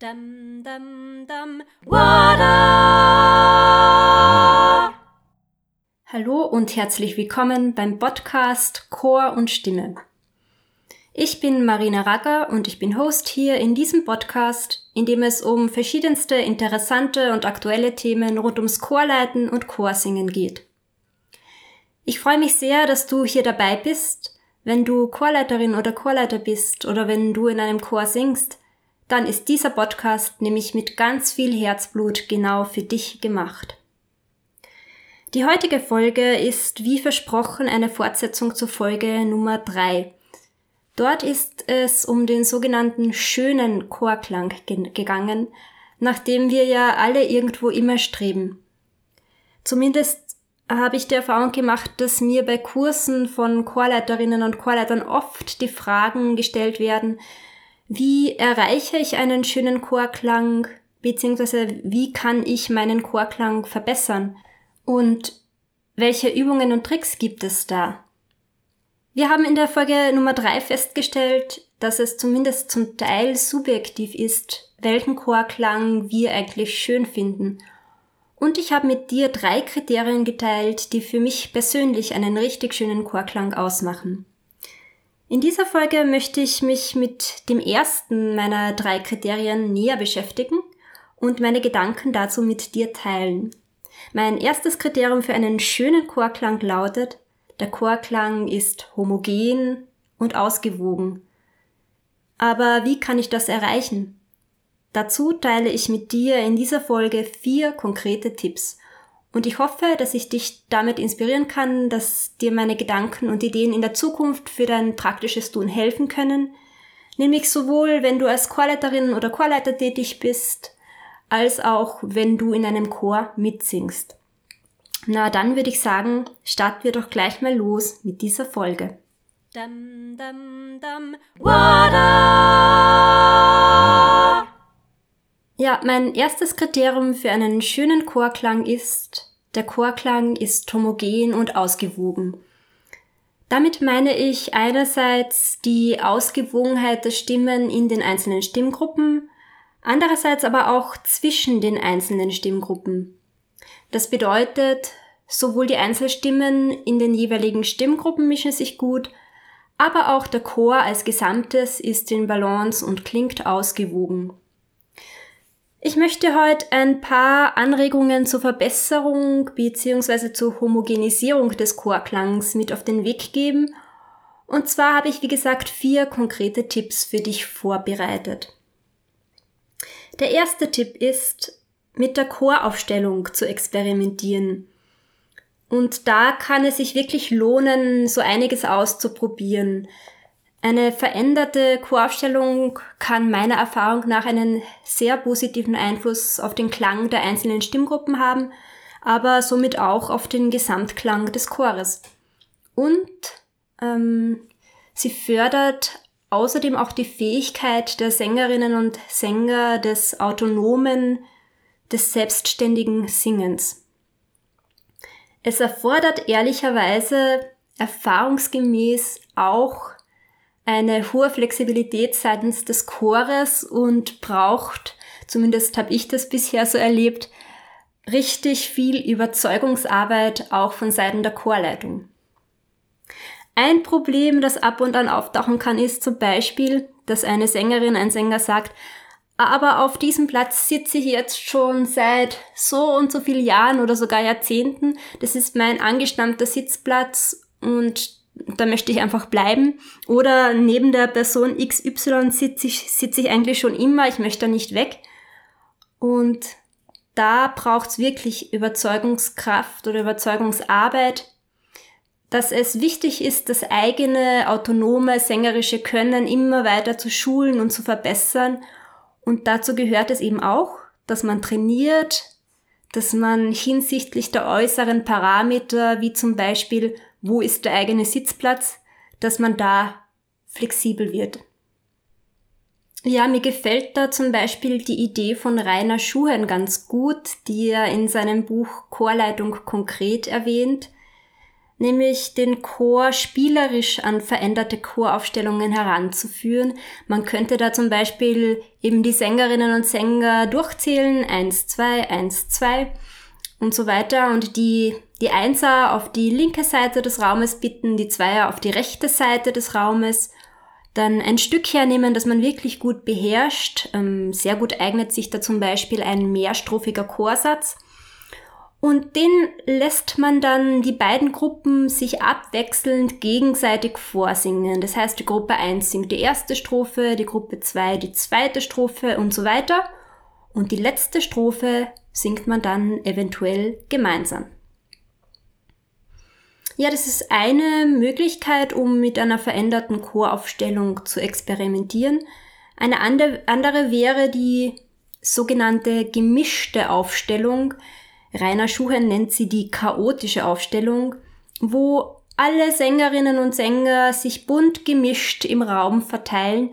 Dum, dum, dum, wada! Hallo und herzlich willkommen beim Podcast Chor und Stimme. Ich bin Marina Ragger und ich bin Host hier in diesem Podcast, in dem es um verschiedenste interessante und aktuelle Themen rund ums Chorleiten und Chorsingen geht. Ich freue mich sehr, dass du hier dabei bist. Wenn du Chorleiterin oder Chorleiter bist oder wenn du in einem Chor singst, dann ist dieser Podcast nämlich mit ganz viel Herzblut genau für dich gemacht. Die heutige Folge ist wie versprochen eine Fortsetzung zur Folge Nummer drei. Dort ist es um den sogenannten schönen Chorklang gegangen, nach dem wir ja alle irgendwo immer streben. Zumindest habe ich die Erfahrung gemacht, dass mir bei Kursen von Chorleiterinnen und Chorleitern oft die Fragen gestellt werden, wie erreiche ich einen schönen Chorklang, beziehungsweise wie kann ich meinen Chorklang verbessern? Und welche Übungen und Tricks gibt es da? Wir haben in der Folge Nummer drei festgestellt, dass es zumindest zum Teil subjektiv ist, welchen Chorklang wir eigentlich schön finden. Und ich habe mit dir drei Kriterien geteilt, die für mich persönlich einen richtig schönen Chorklang ausmachen. In dieser Folge möchte ich mich mit dem ersten meiner drei Kriterien näher beschäftigen und meine Gedanken dazu mit dir teilen. Mein erstes Kriterium für einen schönen Chorklang lautet, der Chorklang ist homogen und ausgewogen. Aber wie kann ich das erreichen? Dazu teile ich mit dir in dieser Folge vier konkrete Tipps und ich hoffe, dass ich dich damit inspirieren kann, dass dir meine Gedanken und Ideen in der Zukunft für dein praktisches Tun helfen können. Nämlich sowohl, wenn du als Chorleiterin oder Chorleiter tätig bist, als auch, wenn du in einem Chor mitsingst. Na, dann würde ich sagen, starten wir doch gleich mal los mit dieser Folge. Dum, dum, dum, ja, mein erstes Kriterium für einen schönen Chorklang ist, der Chorklang ist homogen und ausgewogen. Damit meine ich einerseits die Ausgewogenheit der Stimmen in den einzelnen Stimmgruppen, andererseits aber auch zwischen den einzelnen Stimmgruppen. Das bedeutet, sowohl die Einzelstimmen in den jeweiligen Stimmgruppen mischen sich gut, aber auch der Chor als Gesamtes ist in Balance und klingt ausgewogen. Ich möchte heute ein paar Anregungen zur Verbesserung bzw. zur Homogenisierung des Chorklangs mit auf den Weg geben. Und zwar habe ich, wie gesagt, vier konkrete Tipps für dich vorbereitet. Der erste Tipp ist, mit der Choraufstellung zu experimentieren. Und da kann es sich wirklich lohnen, so einiges auszuprobieren. Eine veränderte Choraufstellung kann meiner Erfahrung nach einen sehr positiven Einfluss auf den Klang der einzelnen Stimmgruppen haben, aber somit auch auf den Gesamtklang des Chores. Und ähm, sie fördert außerdem auch die Fähigkeit der Sängerinnen und Sänger des autonomen, des selbstständigen Singens. Es erfordert ehrlicherweise erfahrungsgemäß auch eine hohe Flexibilität seitens des Chores und braucht, zumindest habe ich das bisher so erlebt, richtig viel Überzeugungsarbeit auch von Seiten der Chorleitung. Ein Problem, das ab und an auftauchen kann, ist zum Beispiel, dass eine Sängerin, ein Sänger sagt, aber auf diesem Platz sitze ich jetzt schon seit so und so vielen Jahren oder sogar Jahrzehnten. Das ist mein angestammter Sitzplatz und da möchte ich einfach bleiben. Oder neben der Person XY sitze ich, sitze ich eigentlich schon immer, ich möchte da nicht weg. Und da braucht es wirklich Überzeugungskraft oder Überzeugungsarbeit, dass es wichtig ist, das eigene autonome sängerische Können immer weiter zu schulen und zu verbessern. Und dazu gehört es eben auch, dass man trainiert, dass man hinsichtlich der äußeren Parameter, wie zum Beispiel wo ist der eigene Sitzplatz, dass man da flexibel wird. Ja, mir gefällt da zum Beispiel die Idee von Rainer Schuhen ganz gut, die er in seinem Buch Chorleitung konkret erwähnt. nämlich den Chor spielerisch an veränderte Choraufstellungen heranzuführen. Man könnte da zum Beispiel eben die Sängerinnen und Sänger durchzählen, eins, zwei, eins, zwei und so weiter und die, die Einser auf die linke Seite des Raumes bitten, die Zweier auf die rechte Seite des Raumes dann ein Stück hernehmen, das man wirklich gut beherrscht. Ähm, sehr gut eignet sich da zum Beispiel ein mehrstrophiger Chorsatz. Und den lässt man dann die beiden Gruppen sich abwechselnd gegenseitig vorsingen. Das heißt, die Gruppe 1 singt die erste Strophe, die Gruppe 2 die zweite Strophe und so weiter. Und die letzte Strophe singt man dann eventuell gemeinsam. Ja, das ist eine Möglichkeit, um mit einer veränderten Choraufstellung zu experimentieren. Eine andere wäre die sogenannte gemischte Aufstellung, Rainer Schuhen nennt sie die chaotische Aufstellung, wo alle Sängerinnen und Sänger sich bunt gemischt im Raum verteilen.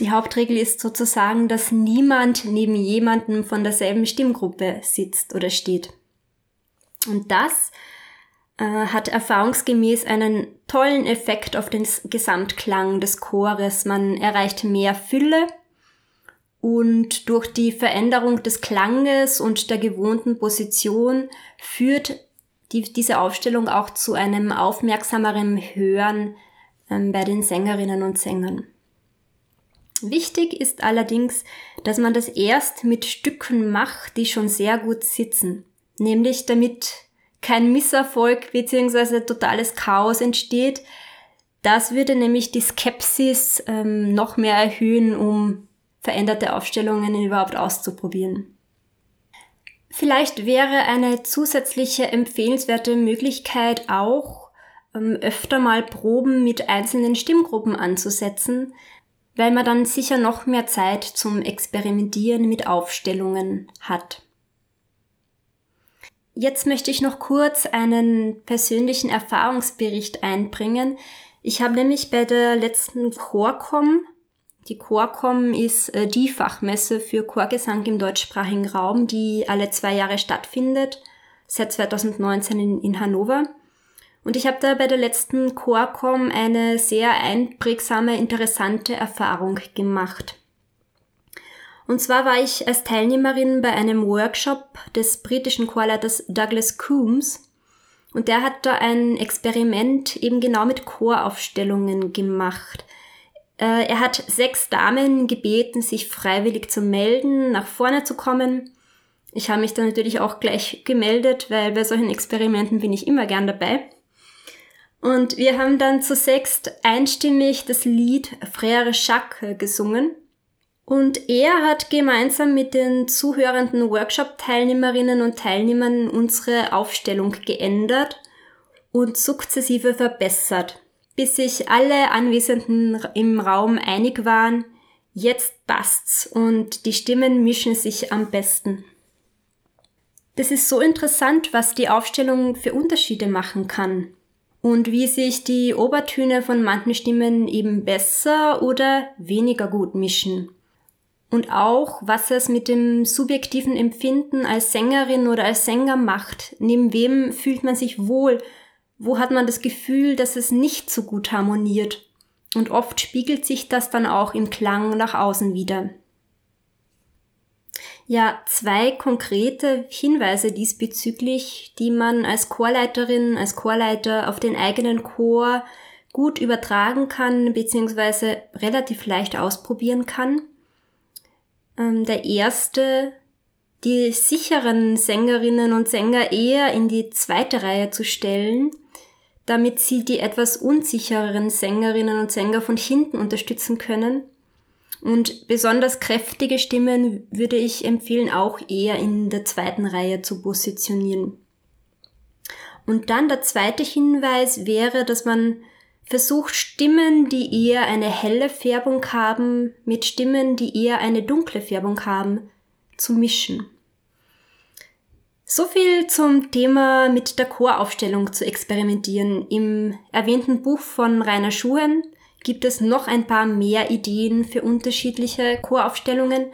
Die Hauptregel ist sozusagen, dass niemand neben jemandem von derselben Stimmgruppe sitzt oder steht. Und das hat erfahrungsgemäß einen tollen Effekt auf den Gesamtklang des Chores. Man erreicht mehr Fülle und durch die Veränderung des Klanges und der gewohnten Position führt die, diese Aufstellung auch zu einem aufmerksameren Hören ähm, bei den Sängerinnen und Sängern. Wichtig ist allerdings, dass man das erst mit Stücken macht, die schon sehr gut sitzen. Nämlich damit kein Misserfolg bzw. totales Chaos entsteht. Das würde nämlich die Skepsis ähm, noch mehr erhöhen, um veränderte Aufstellungen überhaupt auszuprobieren. Vielleicht wäre eine zusätzliche empfehlenswerte Möglichkeit auch, ähm, öfter mal Proben mit einzelnen Stimmgruppen anzusetzen, weil man dann sicher noch mehr Zeit zum Experimentieren mit Aufstellungen hat. Jetzt möchte ich noch kurz einen persönlichen Erfahrungsbericht einbringen. Ich habe nämlich bei der letzten Chorcom die Chorcom ist äh, die Fachmesse für Chorgesang im deutschsprachigen Raum, die alle zwei Jahre stattfindet, seit 2019 in, in Hannover. Und ich habe da bei der letzten Chorcom eine sehr einprägsame, interessante Erfahrung gemacht. Und zwar war ich als Teilnehmerin bei einem Workshop des britischen Chorleiters Douglas Coombs. Und der hat da ein Experiment eben genau mit Choraufstellungen gemacht. Äh, er hat sechs Damen gebeten, sich freiwillig zu melden, nach vorne zu kommen. Ich habe mich dann natürlich auch gleich gemeldet, weil bei solchen Experimenten bin ich immer gern dabei. Und wir haben dann zu sechst einstimmig das Lied Frère Jacques gesungen. Und er hat gemeinsam mit den zuhörenden Workshop-Teilnehmerinnen und Teilnehmern unsere Aufstellung geändert und sukzessive verbessert bis sich alle Anwesenden im Raum einig waren, jetzt passt's und die Stimmen mischen sich am besten. Das ist so interessant, was die Aufstellung für Unterschiede machen kann und wie sich die Obertöne von manchen Stimmen eben besser oder weniger gut mischen. Und auch, was es mit dem subjektiven Empfinden als Sängerin oder als Sänger macht. Neben wem fühlt man sich wohl wo hat man das Gefühl, dass es nicht so gut harmoniert. Und oft spiegelt sich das dann auch im Klang nach außen wieder. Ja, zwei konkrete Hinweise diesbezüglich, die man als Chorleiterin, als Chorleiter auf den eigenen Chor gut übertragen kann, beziehungsweise relativ leicht ausprobieren kann. Ähm, der erste, die sicheren Sängerinnen und Sänger eher in die zweite Reihe zu stellen damit sie die etwas unsichereren Sängerinnen und Sänger von hinten unterstützen können. Und besonders kräftige Stimmen würde ich empfehlen, auch eher in der zweiten Reihe zu positionieren. Und dann der zweite Hinweis wäre, dass man versucht, Stimmen, die eher eine helle Färbung haben, mit Stimmen, die eher eine dunkle Färbung haben, zu mischen. So viel zum Thema mit der Choraufstellung zu experimentieren. Im erwähnten Buch von Rainer Schuhen gibt es noch ein paar mehr Ideen für unterschiedliche Choraufstellungen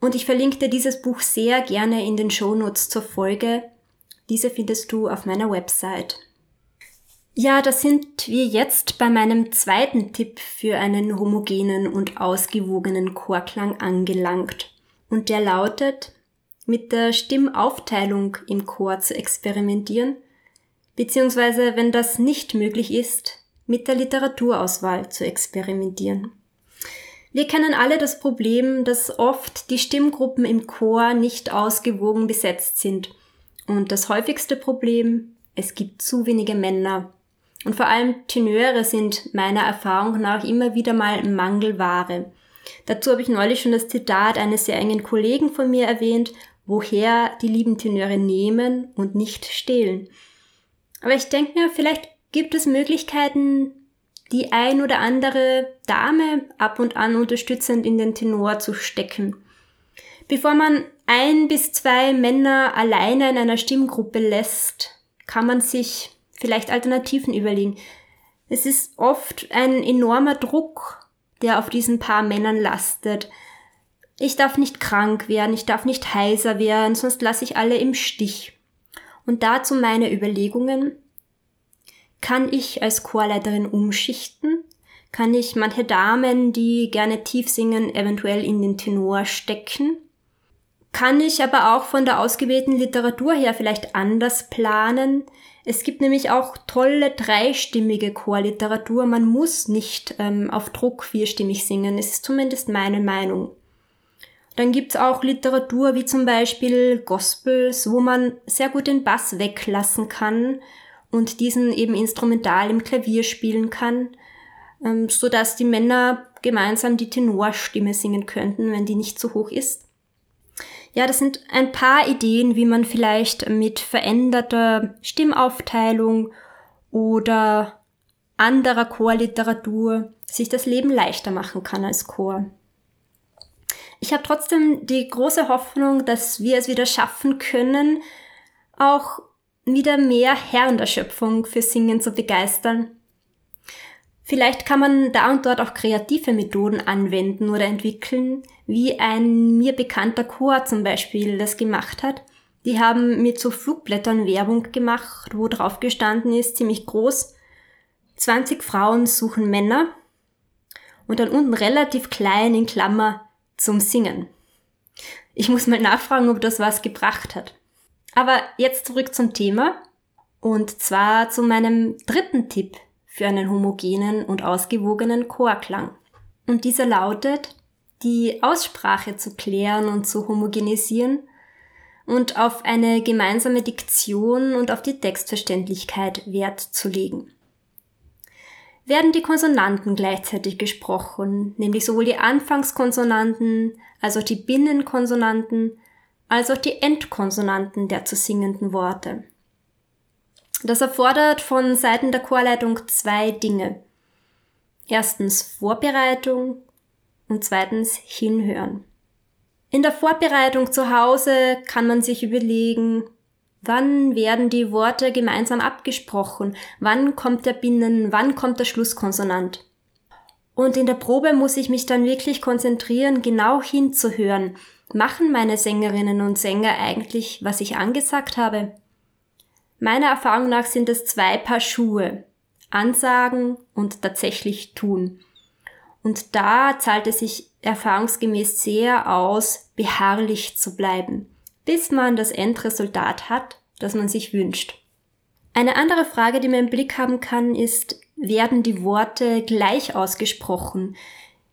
und ich verlinke dir dieses Buch sehr gerne in den Shownotes zur Folge. Diese findest du auf meiner Website. Ja, da sind wir jetzt bei meinem zweiten Tipp für einen homogenen und ausgewogenen Chorklang angelangt. Und der lautet, mit der Stimmaufteilung im Chor zu experimentieren, beziehungsweise wenn das nicht möglich ist, mit der Literaturauswahl zu experimentieren. Wir kennen alle das Problem, dass oft die Stimmgruppen im Chor nicht ausgewogen besetzt sind. Und das häufigste Problem, es gibt zu wenige Männer. Und vor allem Tenöre sind meiner Erfahrung nach immer wieder mal Mangelware. Dazu habe ich neulich schon das Zitat eines sehr engen Kollegen von mir erwähnt, woher die lieben Tenöre nehmen und nicht stehlen. Aber ich denke mir, vielleicht gibt es Möglichkeiten, die ein oder andere Dame ab und an unterstützend in den Tenor zu stecken. Bevor man ein bis zwei Männer alleine in einer Stimmgruppe lässt, kann man sich vielleicht Alternativen überlegen. Es ist oft ein enormer Druck, der auf diesen paar Männern lastet. Ich darf nicht krank werden, ich darf nicht heiser werden, sonst lasse ich alle im Stich. Und dazu meine Überlegungen, kann ich als Chorleiterin umschichten? Kann ich manche Damen, die gerne tief singen, eventuell in den Tenor stecken? Kann ich aber auch von der ausgewählten Literatur her vielleicht anders planen? Es gibt nämlich auch tolle dreistimmige Chorliteratur. Man muss nicht ähm, auf Druck vierstimmig singen. Es ist zumindest meine Meinung. Dann gibt's auch Literatur wie zum Beispiel Gospels, wo man sehr gut den Bass weglassen kann und diesen eben instrumental im Klavier spielen kann, ähm, so dass die Männer gemeinsam die Tenorstimme singen könnten, wenn die nicht zu hoch ist. Ja, das sind ein paar Ideen, wie man vielleicht mit veränderter Stimmaufteilung oder anderer Chorliteratur sich das Leben leichter machen kann als Chor. Ich habe trotzdem die große Hoffnung, dass wir es wieder schaffen können, auch wieder mehr Herren der Schöpfung für Singen zu begeistern. Vielleicht kann man da und dort auch kreative Methoden anwenden oder entwickeln, wie ein mir bekannter Chor zum Beispiel das gemacht hat. Die haben mit so Flugblättern Werbung gemacht, wo drauf gestanden ist, ziemlich groß, 20 Frauen suchen Männer und dann unten relativ klein in Klammer zum Singen. Ich muss mal nachfragen, ob das was gebracht hat. Aber jetzt zurück zum Thema. Und zwar zu meinem dritten Tipp für einen homogenen und ausgewogenen Chorklang. Und dieser lautet, die Aussprache zu klären und zu homogenisieren und auf eine gemeinsame Diktion und auf die Textverständlichkeit Wert zu legen. Werden die Konsonanten gleichzeitig gesprochen, nämlich sowohl die Anfangskonsonanten als auch die Binnenkonsonanten, als auch die Endkonsonanten der zu singenden Worte. Das erfordert von Seiten der Chorleitung zwei Dinge. Erstens Vorbereitung und zweitens Hinhören. In der Vorbereitung zu Hause kann man sich überlegen, wann werden die Worte gemeinsam abgesprochen, wann kommt der Binnen, wann kommt der Schlusskonsonant. Und in der Probe muss ich mich dann wirklich konzentrieren, genau hinzuhören, Machen meine Sängerinnen und Sänger eigentlich, was ich angesagt habe? Meiner Erfahrung nach sind es zwei Paar Schuhe. Ansagen und tatsächlich tun. Und da zahlt es sich erfahrungsgemäß sehr aus, beharrlich zu bleiben, bis man das Endresultat hat, das man sich wünscht. Eine andere Frage, die man im Blick haben kann, ist, werden die Worte gleich ausgesprochen?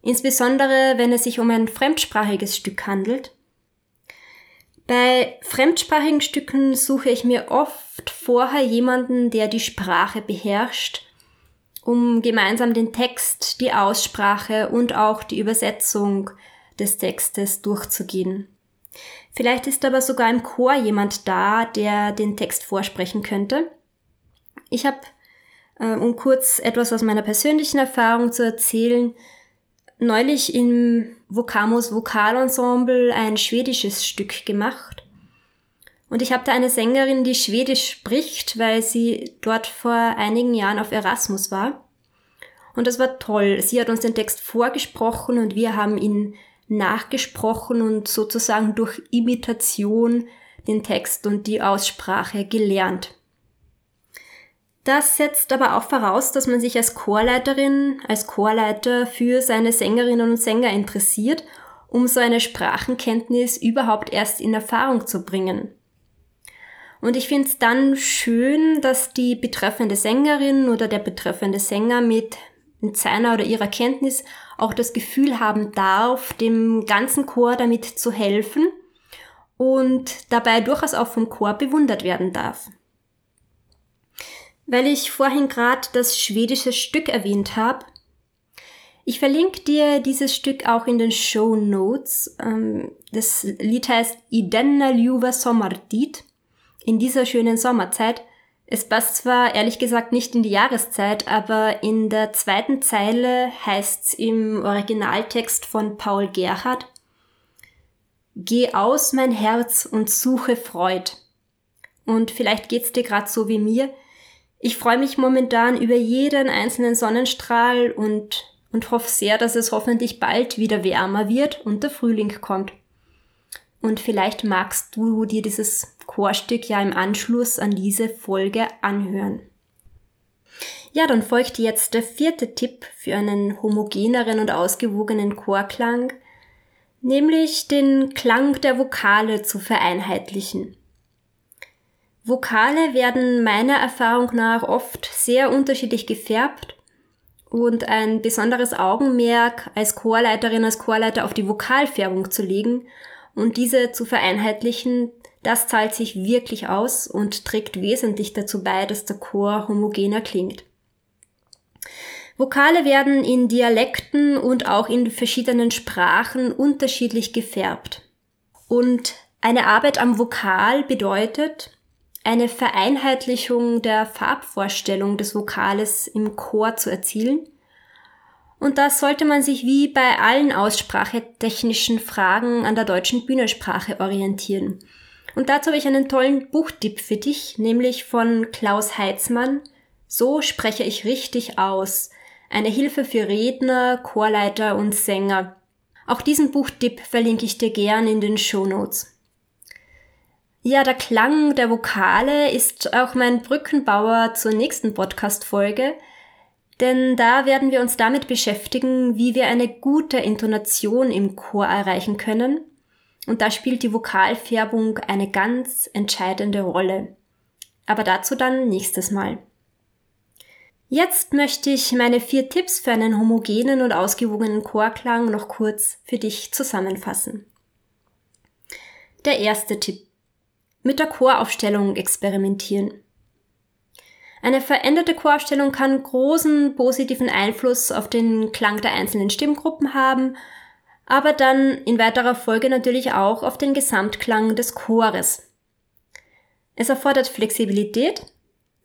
insbesondere wenn es sich um ein fremdsprachiges Stück handelt. Bei fremdsprachigen Stücken suche ich mir oft vorher jemanden, der die Sprache beherrscht, um gemeinsam den Text, die Aussprache und auch die Übersetzung des Textes durchzugehen. Vielleicht ist aber sogar im Chor jemand da, der den Text vorsprechen könnte. Ich habe, äh, um kurz etwas aus meiner persönlichen Erfahrung zu erzählen, neulich im Vokamos Vokalensemble ein schwedisches Stück gemacht. Und ich habe da eine Sängerin, die Schwedisch spricht, weil sie dort vor einigen Jahren auf Erasmus war. Und das war toll. Sie hat uns den Text vorgesprochen und wir haben ihn nachgesprochen und sozusagen durch Imitation den Text und die Aussprache gelernt. Das setzt aber auch voraus, dass man sich als Chorleiterin, als Chorleiter für seine Sängerinnen und Sänger interessiert, um so eine Sprachenkenntnis überhaupt erst in Erfahrung zu bringen. Und ich finde es dann schön, dass die betreffende Sängerin oder der betreffende Sänger mit, mit seiner oder ihrer Kenntnis auch das Gefühl haben darf, dem ganzen Chor damit zu helfen und dabei durchaus auch vom Chor bewundert werden darf. Weil ich vorhin gerade das schwedische Stück erwähnt habe, ich verlinke dir dieses Stück auch in den Show Notes. Ähm, das Lied heißt I denna ljuva sommartid. In dieser schönen Sommerzeit. Es passt zwar ehrlich gesagt nicht in die Jahreszeit, aber in der zweiten Zeile heißt's im Originaltext von Paul Gerhardt Geh aus mein Herz und suche Freud. Und vielleicht geht's dir gerade so wie mir. Ich freue mich momentan über jeden einzelnen Sonnenstrahl und, und hoffe sehr, dass es hoffentlich bald wieder wärmer wird und der Frühling kommt. Und vielleicht magst du dir dieses Chorstück ja im Anschluss an diese Folge anhören. Ja, dann folgt jetzt der vierte Tipp für einen homogeneren und ausgewogenen Chorklang, nämlich den Klang der Vokale zu vereinheitlichen. Vokale werden meiner Erfahrung nach oft sehr unterschiedlich gefärbt und ein besonderes Augenmerk als Chorleiterin, als Chorleiter auf die Vokalfärbung zu legen und diese zu vereinheitlichen, das zahlt sich wirklich aus und trägt wesentlich dazu bei, dass der Chor homogener klingt. Vokale werden in Dialekten und auch in verschiedenen Sprachen unterschiedlich gefärbt. Und eine Arbeit am Vokal bedeutet, eine Vereinheitlichung der Farbvorstellung des Vokales im Chor zu erzielen. Und das sollte man sich wie bei allen aussprachetechnischen Fragen an der deutschen Bühnersprache orientieren. Und dazu habe ich einen tollen Buchtipp für dich, nämlich von Klaus Heitzmann. So spreche ich richtig aus. Eine Hilfe für Redner, Chorleiter und Sänger. Auch diesen Buchtipp verlinke ich dir gern in den Show Notes. Ja, der Klang der Vokale ist auch mein Brückenbauer zur nächsten Podcast-Folge, denn da werden wir uns damit beschäftigen, wie wir eine gute Intonation im Chor erreichen können. Und da spielt die Vokalfärbung eine ganz entscheidende Rolle. Aber dazu dann nächstes Mal. Jetzt möchte ich meine vier Tipps für einen homogenen und ausgewogenen Chorklang noch kurz für dich zusammenfassen. Der erste Tipp mit der Choraufstellung experimentieren. Eine veränderte Choraufstellung kann großen positiven Einfluss auf den Klang der einzelnen Stimmgruppen haben, aber dann in weiterer Folge natürlich auch auf den Gesamtklang des Chores. Es erfordert Flexibilität,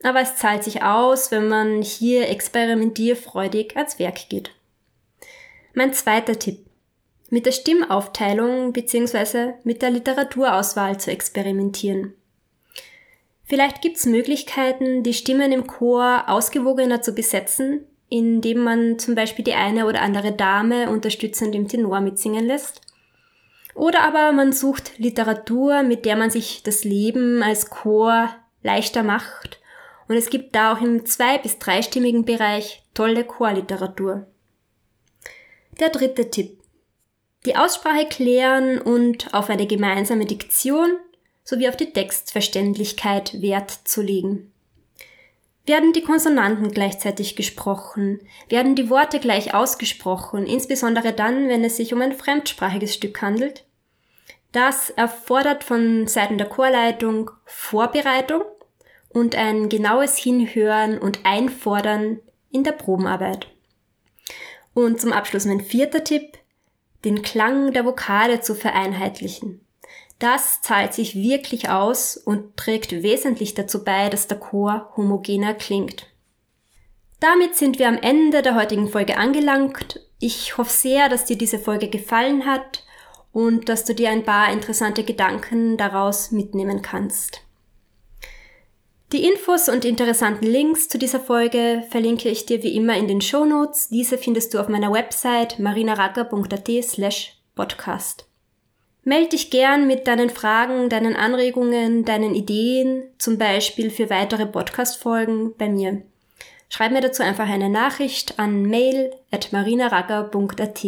aber es zahlt sich aus, wenn man hier experimentierfreudig ans Werk geht. Mein zweiter Tipp mit der Stimmaufteilung bzw. mit der Literaturauswahl zu experimentieren. Vielleicht gibt es Möglichkeiten, die Stimmen im Chor ausgewogener zu besetzen, indem man zum Beispiel die eine oder andere Dame unterstützend im Tenor mitsingen lässt. Oder aber man sucht Literatur, mit der man sich das Leben als Chor leichter macht. Und es gibt da auch im zwei- bis dreistimmigen Bereich tolle Chorliteratur. Der dritte Tipp die Aussprache klären und auf eine gemeinsame Diktion sowie auf die Textverständlichkeit Wert zu legen. Werden die Konsonanten gleichzeitig gesprochen? Werden die Worte gleich ausgesprochen, insbesondere dann, wenn es sich um ein fremdsprachiges Stück handelt? Das erfordert von Seiten der Chorleitung Vorbereitung und ein genaues Hinhören und Einfordern in der Probenarbeit. Und zum Abschluss mein vierter Tipp den Klang der Vokale zu vereinheitlichen. Das zahlt sich wirklich aus und trägt wesentlich dazu bei, dass der Chor homogener klingt. Damit sind wir am Ende der heutigen Folge angelangt. Ich hoffe sehr, dass dir diese Folge gefallen hat und dass du dir ein paar interessante Gedanken daraus mitnehmen kannst. Die Infos und interessanten Links zu dieser Folge verlinke ich dir wie immer in den Show Notes. Diese findest du auf meiner Website marinaracker.at slash podcast. Meld dich gern mit deinen Fragen, deinen Anregungen, deinen Ideen, zum Beispiel für weitere Podcast-Folgen bei mir. Schreib mir dazu einfach eine Nachricht an mail at marinaracker.at.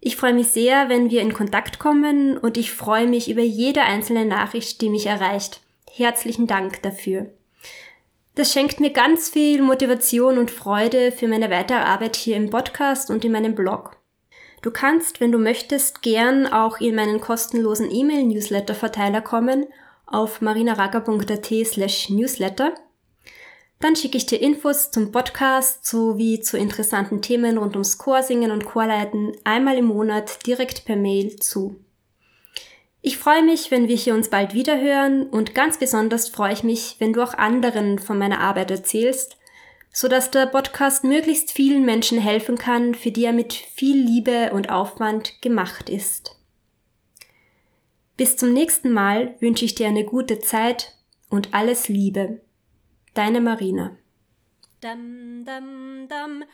Ich freue mich sehr, wenn wir in Kontakt kommen und ich freue mich über jede einzelne Nachricht, die mich erreicht. Herzlichen Dank dafür. Das schenkt mir ganz viel Motivation und Freude für meine weitere Arbeit hier im Podcast und in meinem Blog. Du kannst, wenn du möchtest, gern auch in meinen kostenlosen E-Mail-Newsletter-Verteiler kommen auf marinaracker.at slash newsletter. Dann schicke ich dir Infos zum Podcast sowie zu interessanten Themen rund ums Chorsingen und Chorleiten einmal im Monat direkt per Mail zu. Ich freue mich, wenn wir hier uns bald wieder hören und ganz besonders freue ich mich, wenn du auch anderen von meiner Arbeit erzählst so dass der Podcast möglichst vielen Menschen helfen kann, für die er mit viel Liebe und Aufwand gemacht ist. Bis zum nächsten Mal wünsche ich dir eine gute Zeit und alles Liebe. Deine Marina. Dum, dum, dum.